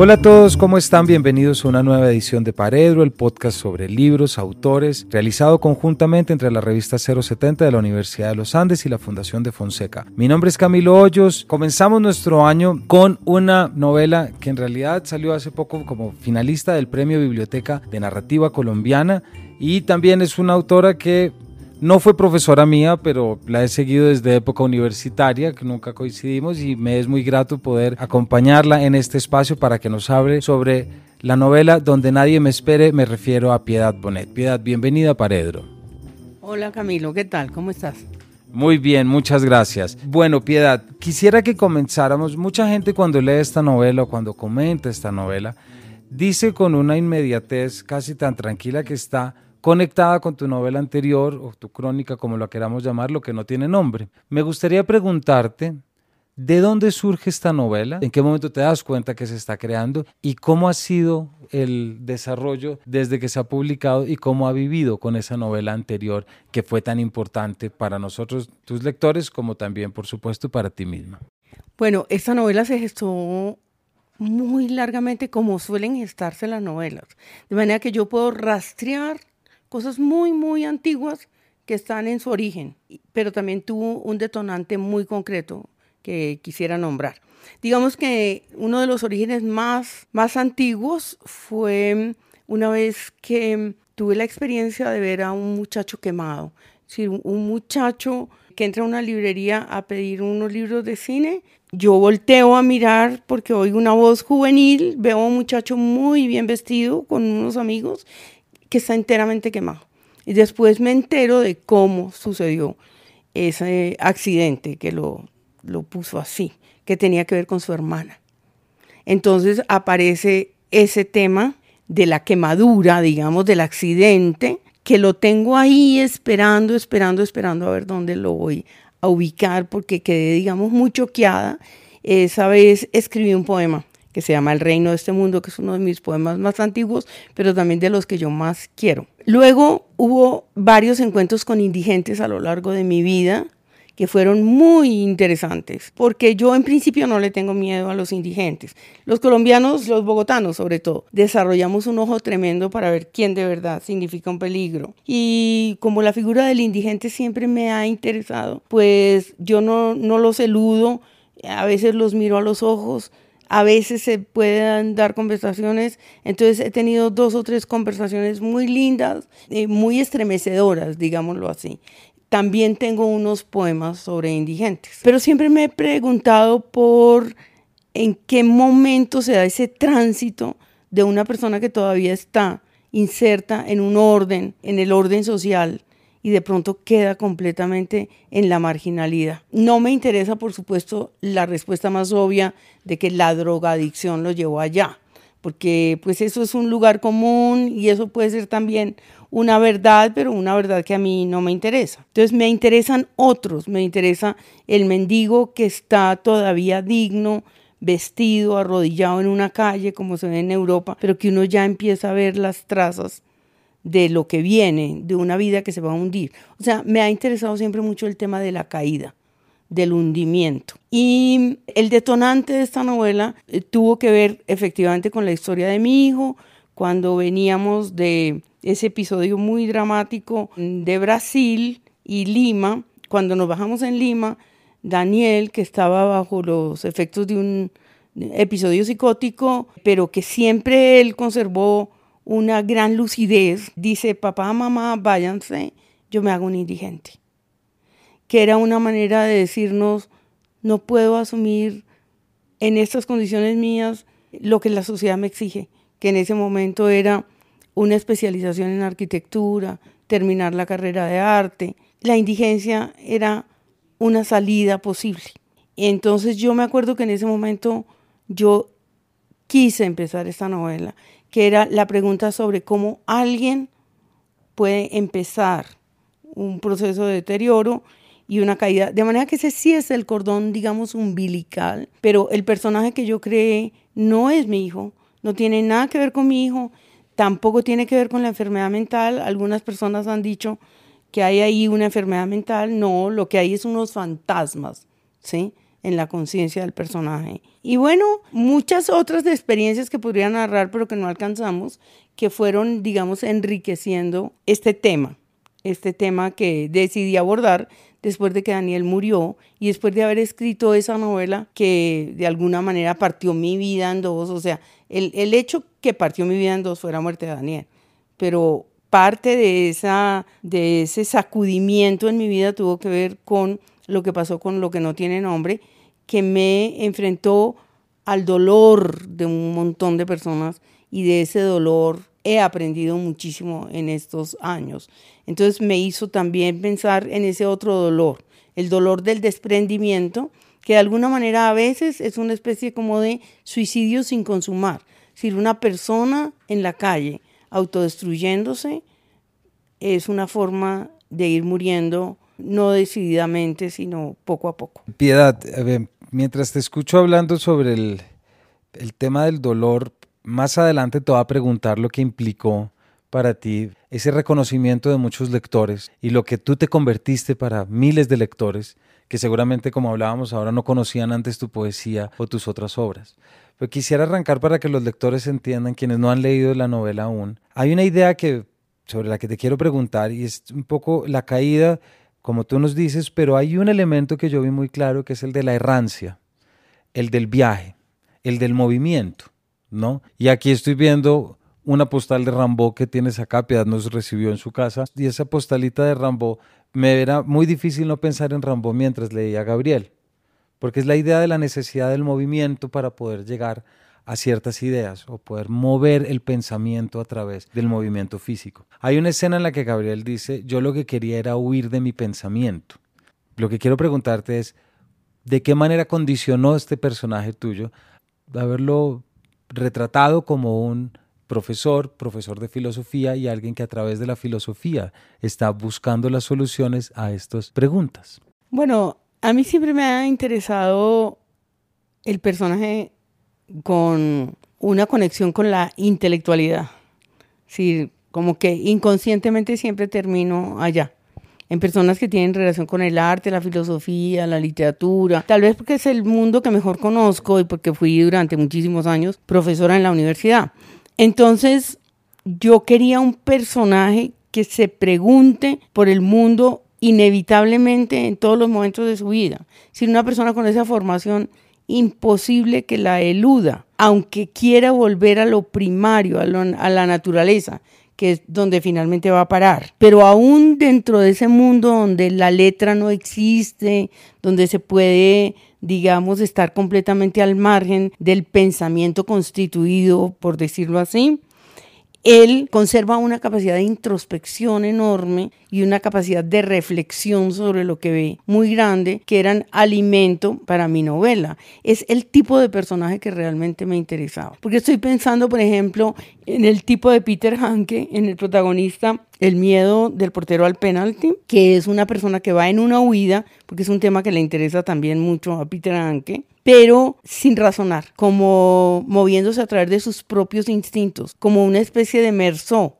Hola a todos, ¿cómo están? Bienvenidos a una nueva edición de Paredro, el podcast sobre libros, autores, realizado conjuntamente entre la revista 070 de la Universidad de los Andes y la Fundación de Fonseca. Mi nombre es Camilo Hoyos. Comenzamos nuestro año con una novela que en realidad salió hace poco como finalista del Premio Biblioteca de Narrativa Colombiana y también es una autora que no fue profesora mía, pero la he seguido desde época universitaria, que nunca coincidimos, y me es muy grato poder acompañarla en este espacio para que nos hable sobre la novela Donde nadie me espere, me refiero a Piedad Bonet. Piedad, bienvenida Paredro. Hola Camilo, ¿qué tal? ¿Cómo estás? Muy bien, muchas gracias. Bueno, Piedad, quisiera que comenzáramos. Mucha gente cuando lee esta novela o cuando comenta esta novela, dice con una inmediatez casi tan tranquila que está conectada con tu novela anterior o tu crónica, como la queramos llamar, lo que no tiene nombre. Me gustaría preguntarte, ¿de dónde surge esta novela? ¿En qué momento te das cuenta que se está creando? ¿Y cómo ha sido el desarrollo desde que se ha publicado y cómo ha vivido con esa novela anterior que fue tan importante para nosotros, tus lectores, como también, por supuesto, para ti misma? Bueno, esta novela se gestó muy largamente como suelen gestarse las novelas, de manera que yo puedo rastrear cosas muy, muy antiguas que están en su origen, pero también tuvo un detonante muy concreto que quisiera nombrar. Digamos que uno de los orígenes más, más antiguos fue una vez que tuve la experiencia de ver a un muchacho quemado, un muchacho que entra a una librería a pedir unos libros de cine. Yo volteo a mirar porque oigo una voz juvenil, veo a un muchacho muy bien vestido con unos amigos que está enteramente quemado. Y después me entero de cómo sucedió ese accidente que lo, lo puso así, que tenía que ver con su hermana. Entonces aparece ese tema de la quemadura, digamos, del accidente, que lo tengo ahí esperando, esperando, esperando a ver dónde lo voy a ubicar, porque quedé, digamos, muy choqueada. Esa vez escribí un poema que se llama El Reino de este Mundo, que es uno de mis poemas más antiguos, pero también de los que yo más quiero. Luego hubo varios encuentros con indigentes a lo largo de mi vida que fueron muy interesantes, porque yo en principio no le tengo miedo a los indigentes. Los colombianos, los bogotanos sobre todo, desarrollamos un ojo tremendo para ver quién de verdad significa un peligro. Y como la figura del indigente siempre me ha interesado, pues yo no, no los eludo, a veces los miro a los ojos, a veces se pueden dar conversaciones, entonces he tenido dos o tres conversaciones muy lindas, eh, muy estremecedoras, digámoslo así. También tengo unos poemas sobre indigentes, pero siempre me he preguntado por en qué momento se da ese tránsito de una persona que todavía está inserta en un orden, en el orden social, y de pronto queda completamente en la marginalidad. No me interesa, por supuesto, la respuesta más obvia de que la drogadicción lo llevó allá, porque pues eso es un lugar común y eso puede ser también una verdad, pero una verdad que a mí no me interesa. Entonces me interesan otros, me interesa el mendigo que está todavía digno, vestido, arrodillado en una calle como se ve en Europa, pero que uno ya empieza a ver las trazas de lo que viene, de una vida que se va a hundir. O sea, me ha interesado siempre mucho el tema de la caída, del hundimiento. Y el detonante de esta novela eh, tuvo que ver efectivamente con la historia de mi hijo, cuando veníamos de ese episodio muy dramático de Brasil y Lima, cuando nos bajamos en Lima, Daniel, que estaba bajo los efectos de un episodio psicótico, pero que siempre él conservó una gran lucidez, dice, papá, mamá, váyanse, yo me hago un indigente. Que era una manera de decirnos, no puedo asumir en estas condiciones mías lo que la sociedad me exige, que en ese momento era una especialización en arquitectura, terminar la carrera de arte. La indigencia era una salida posible. Entonces yo me acuerdo que en ese momento yo quise empezar esta novela que era la pregunta sobre cómo alguien puede empezar un proceso de deterioro y una caída. De manera que ese sí es el cordón, digamos, umbilical, pero el personaje que yo creé no es mi hijo, no tiene nada que ver con mi hijo, tampoco tiene que ver con la enfermedad mental. Algunas personas han dicho que hay ahí una enfermedad mental, no, lo que hay es unos fantasmas, ¿sí? En la conciencia del personaje. Y bueno, muchas otras experiencias que podría narrar, pero que no alcanzamos, que fueron, digamos, enriqueciendo este tema, este tema que decidí abordar después de que Daniel murió y después de haber escrito esa novela que de alguna manera partió mi vida en dos, o sea, el, el hecho que partió mi vida en dos fue la muerte de Daniel, pero parte de, esa, de ese sacudimiento en mi vida tuvo que ver con lo que pasó con lo que no tiene nombre, que me enfrentó al dolor de un montón de personas y de ese dolor he aprendido muchísimo en estos años. Entonces me hizo también pensar en ese otro dolor, el dolor del desprendimiento, que de alguna manera a veces es una especie como de suicidio sin consumar. Si una persona en la calle autodestruyéndose es una forma de ir muriendo no decididamente, sino poco a poco. Piedad, mientras te escucho hablando sobre el, el tema del dolor, más adelante te voy a preguntar lo que implicó para ti ese reconocimiento de muchos lectores y lo que tú te convertiste para miles de lectores que seguramente, como hablábamos ahora, no conocían antes tu poesía o tus otras obras. Pero quisiera arrancar para que los lectores entiendan, quienes no han leído la novela aún. Hay una idea que, sobre la que te quiero preguntar y es un poco la caída, como tú nos dices, pero hay un elemento que yo vi muy claro que es el de la errancia, el del viaje, el del movimiento, ¿no? Y aquí estoy viendo una postal de Rambo que tienes acá, Piedad nos recibió en su casa, y esa postalita de Rambo, me era muy difícil no pensar en Rambo mientras leía a Gabriel porque es la idea de la necesidad del movimiento para poder llegar a ciertas ideas o poder mover el pensamiento a través del movimiento físico. Hay una escena en la que Gabriel dice, yo lo que quería era huir de mi pensamiento. Lo que quiero preguntarte es, ¿de qué manera condicionó este personaje tuyo haberlo retratado como un profesor, profesor de filosofía y alguien que a través de la filosofía está buscando las soluciones a estas preguntas? Bueno, a mí siempre me ha interesado el personaje con una conexión con la intelectualidad. Sí, como que inconscientemente siempre termino allá. En personas que tienen relación con el arte, la filosofía, la literatura. Tal vez porque es el mundo que mejor conozco y porque fui durante muchísimos años profesora en la universidad. Entonces, yo quería un personaje que se pregunte por el mundo inevitablemente en todos los momentos de su vida. Si una persona con esa formación, imposible que la eluda, aunque quiera volver a lo primario, a, la naturaleza, que es donde finalmente va a parar. Pero aún dentro de ese mundo donde la letra no existe, donde se puede digamos, estar completamente al margen del pensamiento constituido, por decirlo así, él conserva una capacidad de introspección enorme y una capacidad de reflexión sobre lo que ve muy grande, que eran alimento para mi novela. Es el tipo de personaje que realmente me interesaba. Porque estoy pensando, por ejemplo, en el tipo de Peter Hanke, en el protagonista el miedo del portero al penalti, que es una persona que va en una huida, porque es un tema que le interesa también mucho a Peter Hanke, pero sin razonar, como moviéndose a través de sus propios instintos, como una especie de merceau,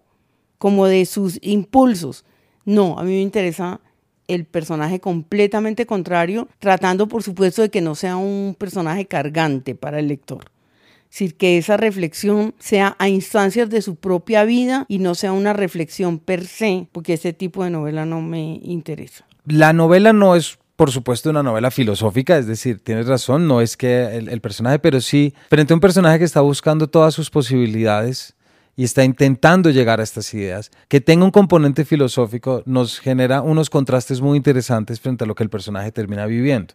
como de sus impulsos. No, a mí me interesa el personaje completamente contrario, tratando por supuesto de que no sea un personaje cargante para el lector. Es decir, que esa reflexión sea a instancias de su propia vida y no sea una reflexión per se, porque ese tipo de novela no me interesa. La novela no es por supuesto, una novela filosófica, es decir, tienes razón, no es que el, el, personaje, pero sí, frente a un personaje que está buscando todas sus posibilidades y está intentando llegar a estas ideas, que tenga un componente filosófico nos genera unos contrastes muy interesantes frente a lo que el personaje termina viviendo.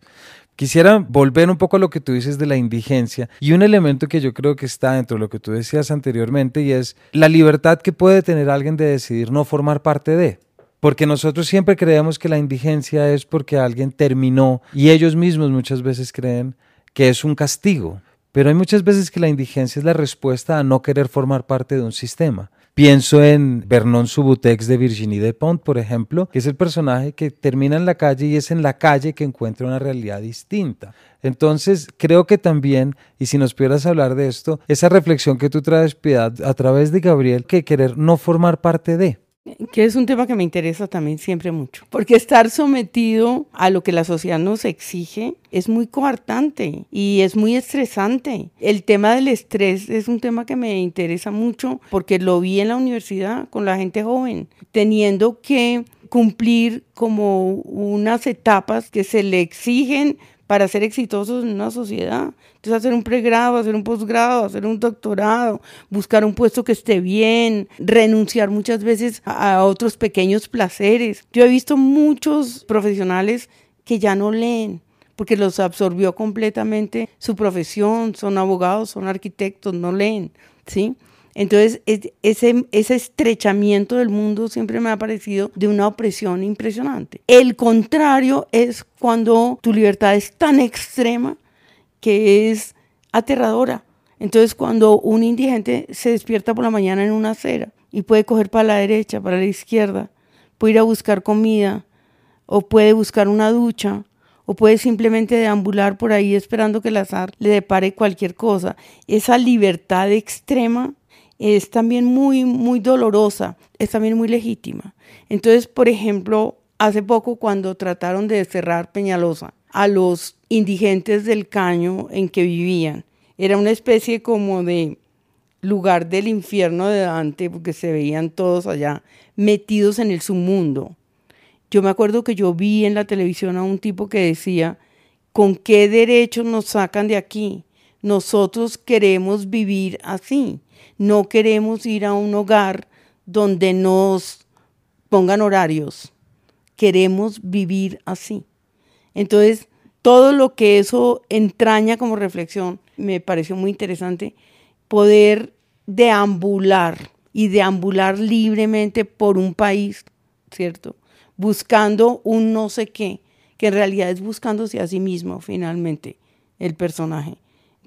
Quisiera volver un poco a lo que tú dices de la indigencia y un elemento que yo creo que está dentro de lo que tú decías anteriormente y es la libertad que puede tener alguien de decidir no formar parte de. Porque nosotros siempre creemos que la indigencia es porque alguien terminó y ellos mismos muchas veces creen que es un castigo. Pero hay muchas veces que la indigencia es la respuesta a no querer formar parte de un sistema. Pienso en Vernon Subutex de Virginie Despont, por ejemplo, que es el personaje que termina en la calle y es en la calle que encuentra una realidad distinta. Entonces, creo que también, y si nos pudieras hablar de esto, esa reflexión que tú traes, Piedad, a través de Gabriel, que querer no formar parte de. Que es un tema que me interesa también siempre mucho, porque estar sometido a lo que la sociedad nos exige es muy coartante y es muy estresante. El tema del estrés es un tema que me interesa mucho porque lo vi en la universidad con la gente joven, teniendo que cumplir como unas etapas que se le exigen para ser exitosos en una sociedad. Entonces hacer un pregrado, hacer un posgrado, hacer un doctorado, buscar un puesto que esté bien, renunciar muchas veces a otros pequeños placeres. Yo he visto muchos profesionales que ya no leen porque los absorbió completamente su profesión, son abogados, son arquitectos, no leen, ¿sí? Entonces, ese, ese estrechamiento del mundo siempre me ha parecido de una opresión impresionante. El contrario es cuando tu libertad es tan extrema que es aterradora. Entonces, cuando un indigente se despierta por la mañana en una acera y puede coger para la derecha, para la izquierda, puede ir a buscar comida o puede buscar una ducha o puede simplemente deambular por ahí esperando que el azar le depare cualquier cosa. Esa libertad extrema es también muy, muy dolorosa, es también muy legítima. Entonces, por ejemplo, hace poco cuando trataron de cerrar Peñalosa a los indigentes del caño en que vivían, era una especie como de lugar del infierno de Dante, porque se veían todos allá metidos en el submundo. Yo me acuerdo que yo vi en la televisión a un tipo que decía, ¿con qué derechos nos sacan de aquí? Nosotros queremos vivir así. No queremos ir a un hogar donde nos pongan horarios. Queremos vivir así. Entonces, todo lo que eso entraña como reflexión me pareció muy interesante, poder deambular y deambular libremente por un país, ¿cierto? Buscando un no sé qué, que en realidad es buscándose a sí mismo finalmente el personaje.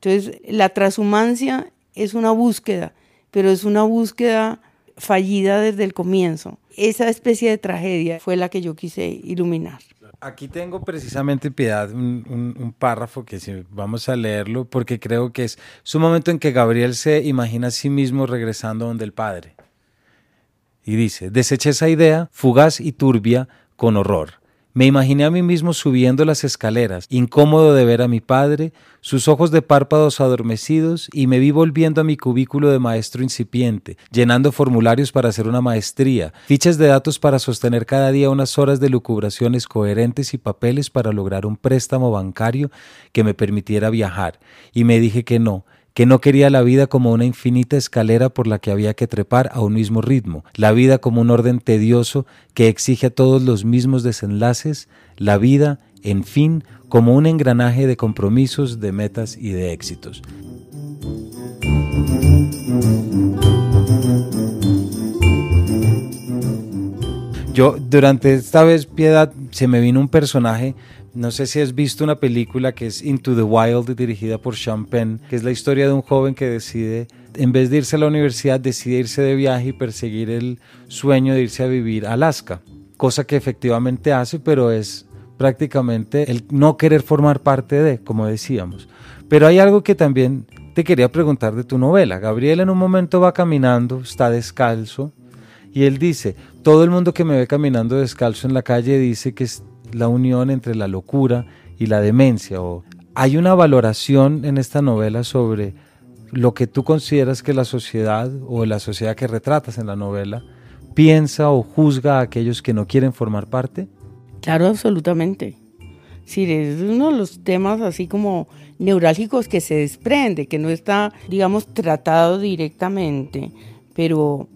Entonces, la transhumancia es una búsqueda, pero es una búsqueda fallida desde el comienzo. Esa especie de tragedia fue la que yo quise iluminar. Aquí tengo precisamente, Piedad, un, párrafo que si vamos a leerlo, porque creo que es su momento en que Gabriel se imagina a sí mismo regresando donde el Padre. Y dice, deseché esa idea, fugaz y turbia, con horror. Me imaginé a mí mismo subiendo las escaleras, incómodo de ver a mi padre, sus ojos de párpados adormecidos, y me vi volviendo a mi cubículo de maestro incipiente, llenando formularios para hacer una maestría, fichas de datos para sostener cada día unas horas de lucubraciones coherentes y papeles para lograr un préstamo bancario que me permitiera viajar. Y me dije que no, que no quería la vida como una infinita escalera por la que había que trepar a un mismo ritmo, la vida como un orden tedioso que exige a todos los mismos desenlaces, la vida, en fin, como un engranaje de compromisos, de metas y de éxitos. Yo, durante esta vez, Piedad, se me vino un personaje no sé si has visto una película que es Into the Wild, dirigida por Sean Penn, que es la historia de un joven que decide, en vez de irse a la universidad, decide irse de viaje y perseguir el sueño de irse a vivir a Alaska. Cosa que efectivamente hace, pero es prácticamente el no querer formar parte de, como decíamos. Pero hay algo que también te quería preguntar de tu novela. Gabriel en un momento va caminando, está descalzo, y él dice, todo el mundo que me ve caminando descalzo en la calle dice que la unión entre la locura y la demencia. O hay una valoración en esta novela sobre lo que tú consideras que la sociedad o la sociedad que retratas en la novela piensa o juzga a aquellos que no quieren formar parte? Claro, absolutamente. Sí, es uno de los temas así como neurálgicos que se desprende, que no está, digamos, tratado directamente, pero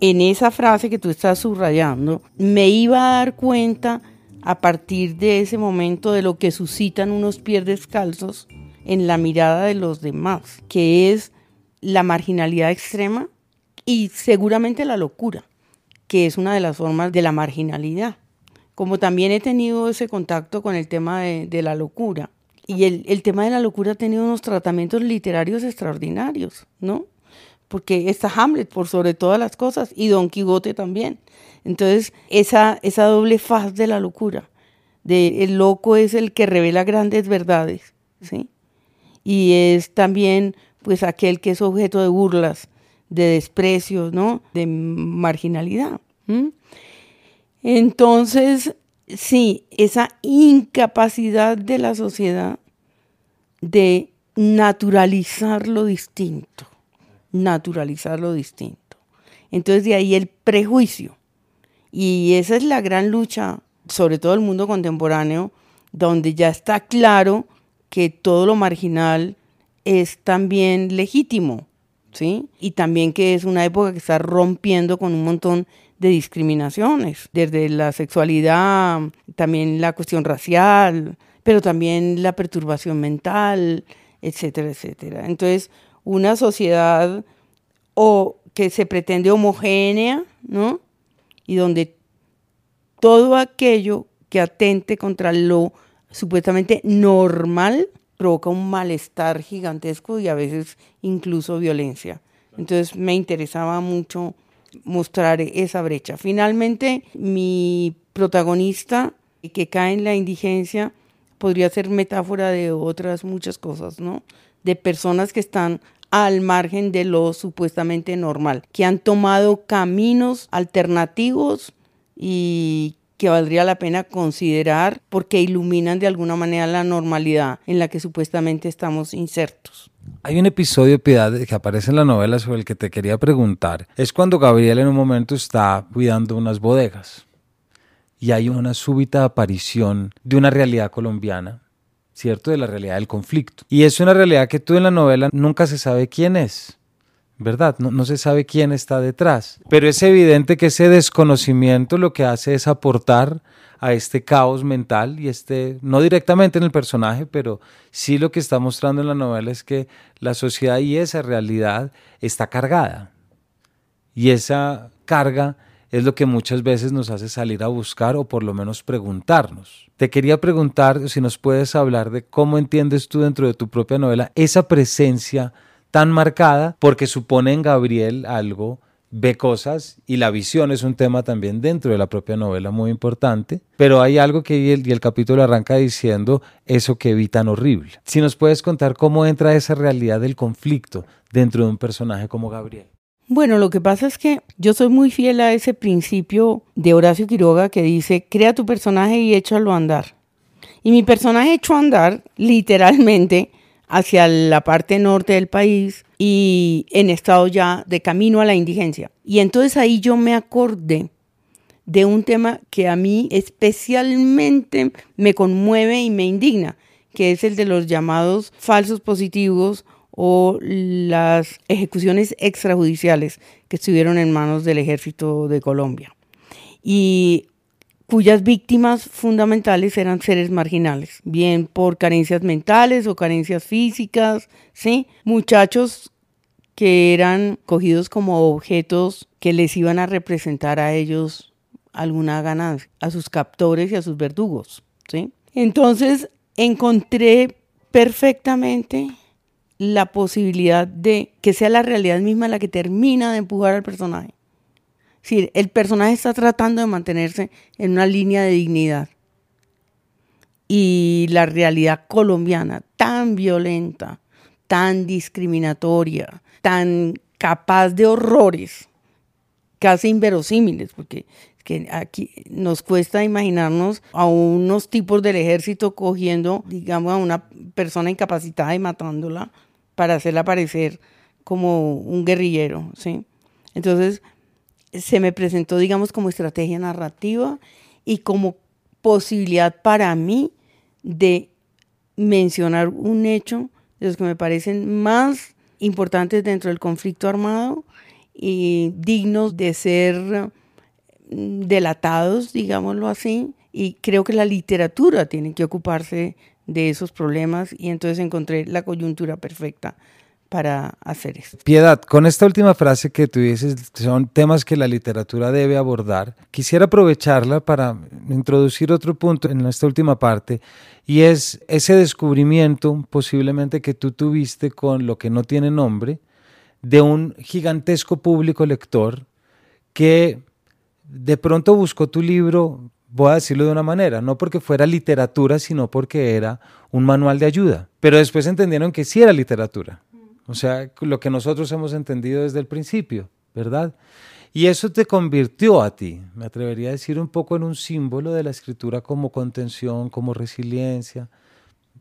en esa frase que tú estás subrayando, me iba a dar cuenta a partir de ese momento de lo que suscitan unos pies descalzos en la mirada de los demás, que es la marginalidad extrema y seguramente la locura, que es una de las formas de la marginalidad. Como también he tenido ese contacto con el tema de, la locura, y el, el tema de la locura ha tenido unos tratamientos literarios extraordinarios, ¿no? porque está Hamlet por sobre todas las cosas y Don Quijote también. Entonces, esa, esa doble faz de la locura, de el loco es el que revela grandes verdades, ¿sí? Y es también pues aquel que es objeto de burlas, de desprecio, ¿no? De marginalidad. Entonces, sí, esa incapacidad de la sociedad de naturalizar lo distinto, naturalizar lo distinto. Entonces de ahí el prejuicio. Y esa es la gran lucha, sobre todo el mundo contemporáneo, donde ya está claro que todo lo marginal es también legítimo, ¿sí? Y también que es una época que está rompiendo con un montón de discriminaciones, desde la sexualidad, también la cuestión racial, pero también la perturbación mental, etcétera, etcétera. Entonces, una sociedad o que se pretende homogénea, ¿no? Y donde todo aquello que atente contra lo supuestamente normal provoca un malestar gigantesco y a veces incluso violencia. Entonces me interesaba mucho mostrar esa brecha. Finalmente, mi protagonista, que cae en la indigencia, podría ser metáfora de otras muchas cosas, ¿no? De personas que están al margen de lo supuestamente normal, que han tomado caminos alternativos y que valdría la pena considerar porque iluminan de alguna manera la normalidad en la que supuestamente estamos insertos. Hay un episodio, Piedad, que aparece en la novela sobre el que te quería preguntar. Es cuando Gabriel en un momento está cuidando unas bodegas y hay una súbita aparición de una realidad colombiana, ¿cierto? De la realidad del conflicto. Y es una realidad que tú en la novela nunca se sabe quién es. ¿verdad? No, no, se sabe quién está detrás. Pero es evidente que ese desconocimiento lo que hace es aportar a este caos mental y este, no directamente en el personaje, pero sí lo que está mostrando en la novela es que la sociedad y esa realidad está cargada. Y esa carga es lo que muchas veces nos hace salir a buscar o por lo menos preguntarnos. Te quería preguntar si nos puedes hablar de cómo entiendes tú dentro de tu propia novela esa presencia tan marcada, porque supone en Gabriel algo, ve cosas y la visión es un tema también dentro de la propia novela muy importante, pero hay algo que el, y el capítulo arranca diciendo eso que vi tan horrible. Si nos puedes contar cómo entra esa realidad del conflicto dentro de un personaje como Gabriel. Bueno, lo que pasa es que yo soy muy fiel a ese principio de Horacio Quiroga que dice, crea tu personaje y échalo a andar. Y mi personaje echó a andar literalmente hacia la parte norte del país y en estado ya de camino a la indigencia. Y entonces ahí yo me acordé de un tema que a mí especialmente me conmueve y me indigna, que es el de los llamados falsos positivos o las ejecuciones extrajudiciales que estuvieron en manos del ejército de Colombia y cuyas víctimas fundamentales eran seres marginales, bien por carencias mentales o carencias físicas, ¿sí? Muchachos que eran cogidos como objetos que les iban a representar a ellos alguna ganancia, a sus captores y a sus verdugos, ¿sí? Entonces encontré perfectamente la posibilidad de que sea la realidad misma la que termina de empujar al personaje. Es el personaje está tratando de mantenerse en una línea de dignidad. Y la realidad colombiana, tan violenta, tan discriminatoria, tan capaz de horrores, casi inverosímiles, porque que aquí nos cuesta imaginarnos a unos tipos del ejército cogiendo, digamos, a una persona incapacitada y matándola para hacerla parecer como un guerrillero, ¿sí? Entonces, se me presentó, digamos, como estrategia narrativa y como posibilidad para mí de mencionar un hecho de los que me parecen más importantes dentro del conflicto armado y dignos de ser mm, delatados, digámoslo así, y creo que la literatura tiene que ocuparse de esos problemas y entonces encontré la coyuntura perfecta para hacer eso. Piedad, con esta última frase que tú dices, son temas que la literatura debe abordar, quisiera aprovecharla para introducir otro punto en esta última parte, y es ese descubrimiento posiblemente que tú tuviste con lo que no tiene nombre, de un gigantesco público lector que de pronto buscó tu libro voy a decirlo de una manera, no porque fuera literatura, sino porque era un manual de ayuda. Pero después entendieron que sí era literatura. O sea, lo que nosotros hemos entendido desde el principio, ¿verdad? Y eso te convirtió a ti, me atrevería a decir un poco en un símbolo de la escritura como contención, como resiliencia,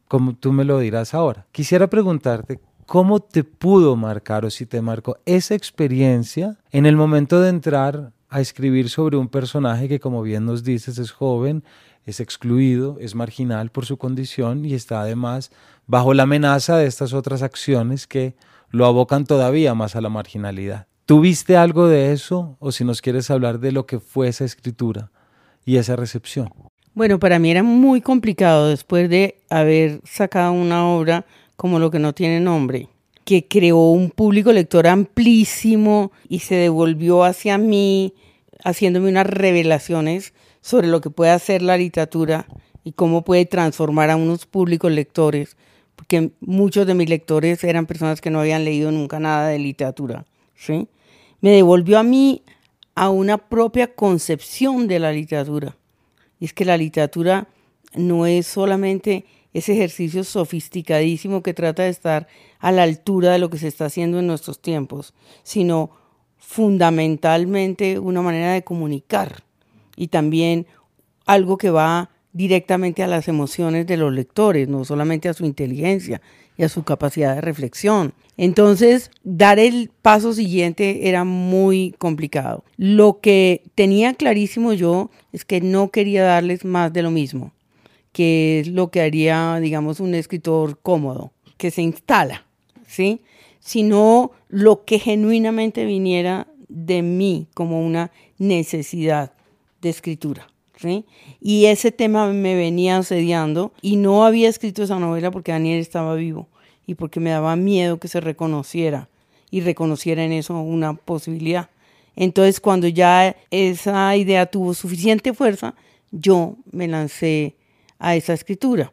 como tú me lo dirás ahora. Quisiera preguntarte, ¿cómo te pudo marcar o si te marcó esa experiencia en el momento de entrar a escribir sobre un personaje que, como bien nos dices, es joven, es excluido, es marginal por su condición y está además bajo la amenaza de estas otras acciones que lo abocan todavía más a la marginalidad. ¿Tuviste algo de eso o si nos quieres hablar de lo que fue esa escritura y esa recepción? Bueno, para mí era muy complicado después de haber sacado una obra como Lo que no tiene nombre, que creó un público lector amplísimo y se devolvió hacia mí haciéndome unas revelaciones sobre lo que puede hacer la literatura y cómo puede transformar a unos públicos lectores, porque muchos de mis lectores eran personas que no habían leído nunca nada de literatura, ¿sí? Me devolvió a mí a una propia concepción de la literatura. Y es que la literatura no es solamente ese ejercicio sofisticadísimo que trata de estar a la altura de lo que se está haciendo en nuestros tiempos, sino fundamentalmente una manera de comunicar y también algo que va directamente a las emociones de los lectores, no solamente a su inteligencia y a su capacidad de reflexión. Entonces, dar el paso siguiente era muy complicado. Lo que tenía clarísimo yo es que no quería darles más de lo mismo, que es lo que haría, digamos, un escritor cómodo, que se instala, ¿sí? Sino lo que genuinamente viniera de mí como una necesidad de escritura. ¿sí? Y ese tema me venía asediando y no había escrito esa novela porque Daniel estaba vivo y porque me daba miedo que se reconociera y reconociera en eso una posibilidad. Entonces cuando ya esa idea tuvo suficiente fuerza, yo me lancé a esa escritura.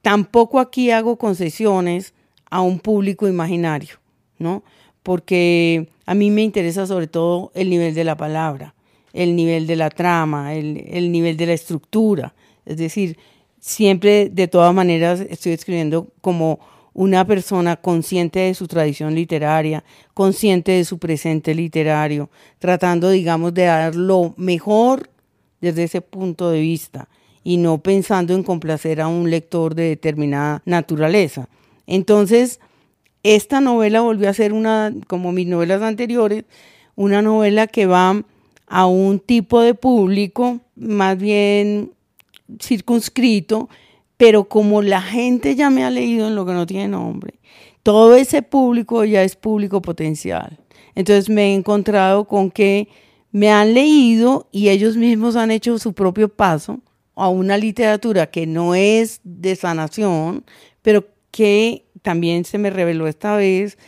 Tampoco aquí hago concesiones a un público imaginario, ¿no? Porque a mí me interesa sobre todo el nivel de la palabra el nivel de la trama, el, nivel de la estructura. Es decir, siempre de todas maneras estoy escribiendo como una persona consciente de su tradición literaria, consciente de su presente literario, tratando, digamos, de dar lo mejor desde ese punto de vista y no pensando en complacer a un lector de determinada naturaleza. Entonces, esta novela volvió a ser una, como mis novelas anteriores, una novela que va a un tipo de público más bien circunscrito, pero como la gente ya me ha leído en lo que no tiene nombre, todo ese público ya es público potencial. Entonces me he encontrado con que me han leído y ellos mismos han hecho su propio paso a una literatura que no es de sanación, pero que también se me reveló esta vez,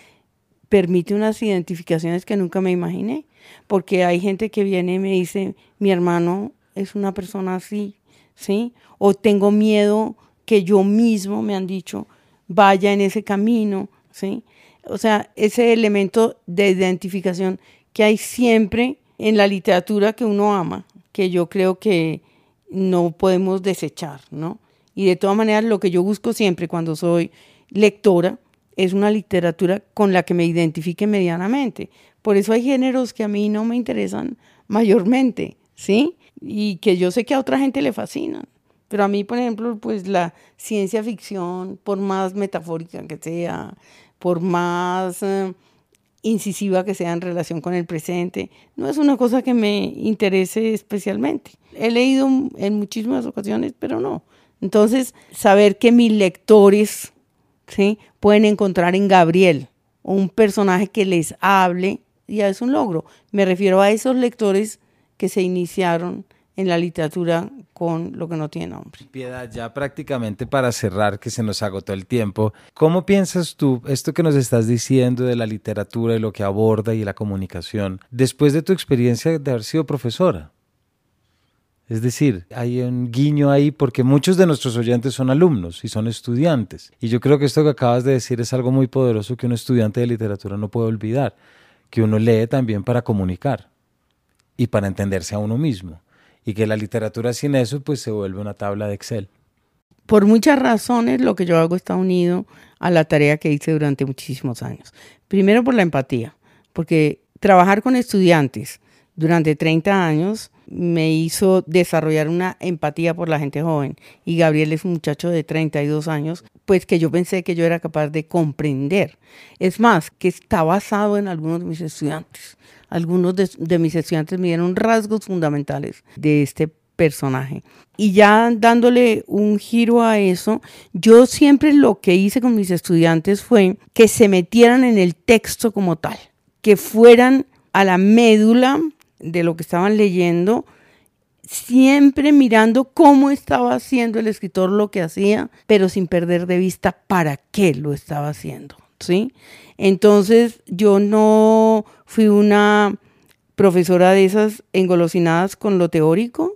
permite unas identificaciones que nunca me imaginé porque hay gente que viene y me dice, mi hermano es una persona así, ¿sí? O tengo miedo que yo mismo, me han dicho, vaya en ese camino, ¿sí? O sea, ese elemento de identificación que hay siempre en la literatura que uno ama, que yo creo que no podemos desechar, ¿no? Y de todas maneras, lo que yo busco siempre cuando soy lectora es una literatura con la que me identifique medianamente, por eso hay géneros que a mí no me interesan mayormente, ¿sí? Y que yo sé que a otra gente le fascinan. Pero a mí, por ejemplo, pues la ciencia ficción, por más metafórica que sea, por más eh, incisiva que sea en relación con el presente, no es una cosa que me interese especialmente. He leído en muchísimas ocasiones, pero no. Entonces, saber que mis lectores ¿sí? pueden encontrar en Gabriel un personaje que les hable ya es un logro. Me refiero a esos lectores que se iniciaron en la literatura con lo que no tiene nombre. Piedad, ya prácticamente para cerrar, que se nos agotó el tiempo, ¿cómo piensas tú esto que nos estás diciendo de la literatura y lo que aborda y la comunicación, después de tu experiencia de haber sido profesora? Es decir, hay un guiño ahí porque muchos de nuestros oyentes son alumnos y son estudiantes. Y yo creo que esto que acabas de decir es algo muy poderoso que un estudiante de literatura no puede olvidar que uno lee también para comunicar y para entenderse a uno mismo. Y que la literatura sin eso pues se vuelve una tabla de Excel. Por muchas razones lo que yo hago está unido a la tarea que hice durante muchísimos años. Primero por la empatía, porque trabajar con estudiantes durante 30 años me hizo desarrollar una empatía por la gente joven. Y Gabriel es un muchacho de 32 años, pues que yo pensé que yo era capaz de comprender. Es más, que está basado en algunos de mis estudiantes. Algunos de, mis estudiantes me dieron rasgos fundamentales de este personaje. Y ya dándole un giro a eso, yo siempre lo que hice con mis estudiantes fue que se metieran en el texto como tal, que fueran a la médula de lo que estaban leyendo, siempre mirando cómo estaba haciendo el escritor lo que hacía, pero sin perder de vista para qué lo estaba haciendo, ¿sí? Entonces yo no fui una profesora de esas engolosinadas con lo teórico,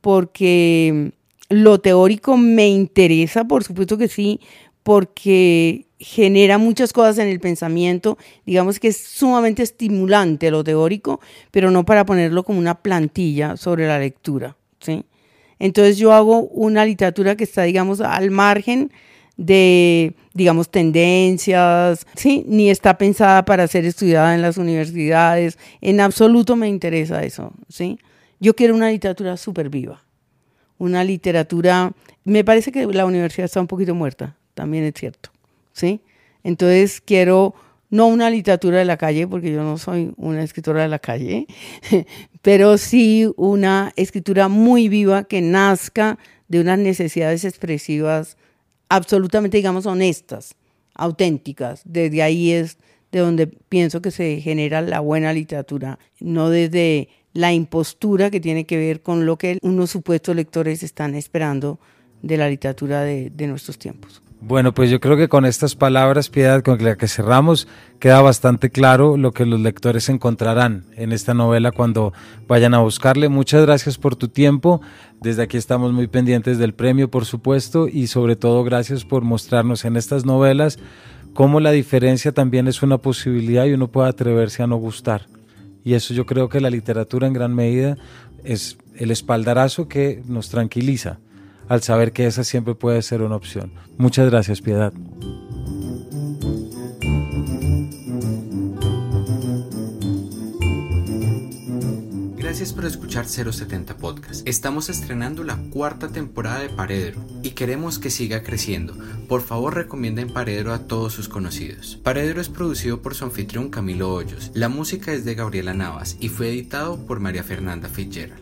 porque lo teórico me interesa, por supuesto que sí, porque genera muchas cosas en el pensamiento, digamos que es sumamente estimulante lo teórico, pero no para ponerlo como una plantilla sobre la lectura, ¿sí? Entonces yo hago una literatura que está, digamos, al margen de, digamos, tendencias, ¿sí? Ni está pensada para ser estudiada en las universidades, en absoluto me interesa eso, ¿sí? Yo quiero una literatura súper viva, una literatura, me parece que la universidad está un poquito muerta, también es cierto. ¿Sí? Entonces quiero no una literatura de la calle, porque yo no soy una escritora de la calle, pero sí una escritura muy viva que nazca de unas necesidades expresivas absolutamente, digamos, honestas, auténticas. Desde ahí es de donde pienso que se genera la buena literatura, no desde la impostura que tiene que ver con lo que unos supuestos lectores están esperando de la literatura de, de nuestros tiempos. Bueno, pues yo creo que con estas palabras, Piedad, con las que cerramos, queda bastante claro lo que los lectores encontrarán en esta novela cuando vayan a buscarle. Muchas gracias por tu tiempo. Desde aquí estamos muy pendientes del premio, por supuesto, y sobre todo gracias por mostrarnos en estas novelas cómo la diferencia también es una posibilidad y uno puede atreverse a no gustar. Y eso yo creo que la literatura en gran medida es el espaldarazo que nos tranquiliza al saber que esa siempre puede ser una opción. Muchas gracias, Piedad. Gracias por escuchar 070 Podcast. Estamos estrenando la cuarta temporada de Paredro y queremos que siga creciendo. Por favor, recomienden Paredro a todos sus conocidos. Paredro es producido por su anfitrión Camilo Hoyos. La música es de Gabriela Navas y fue editado por María Fernanda Fitzgerald.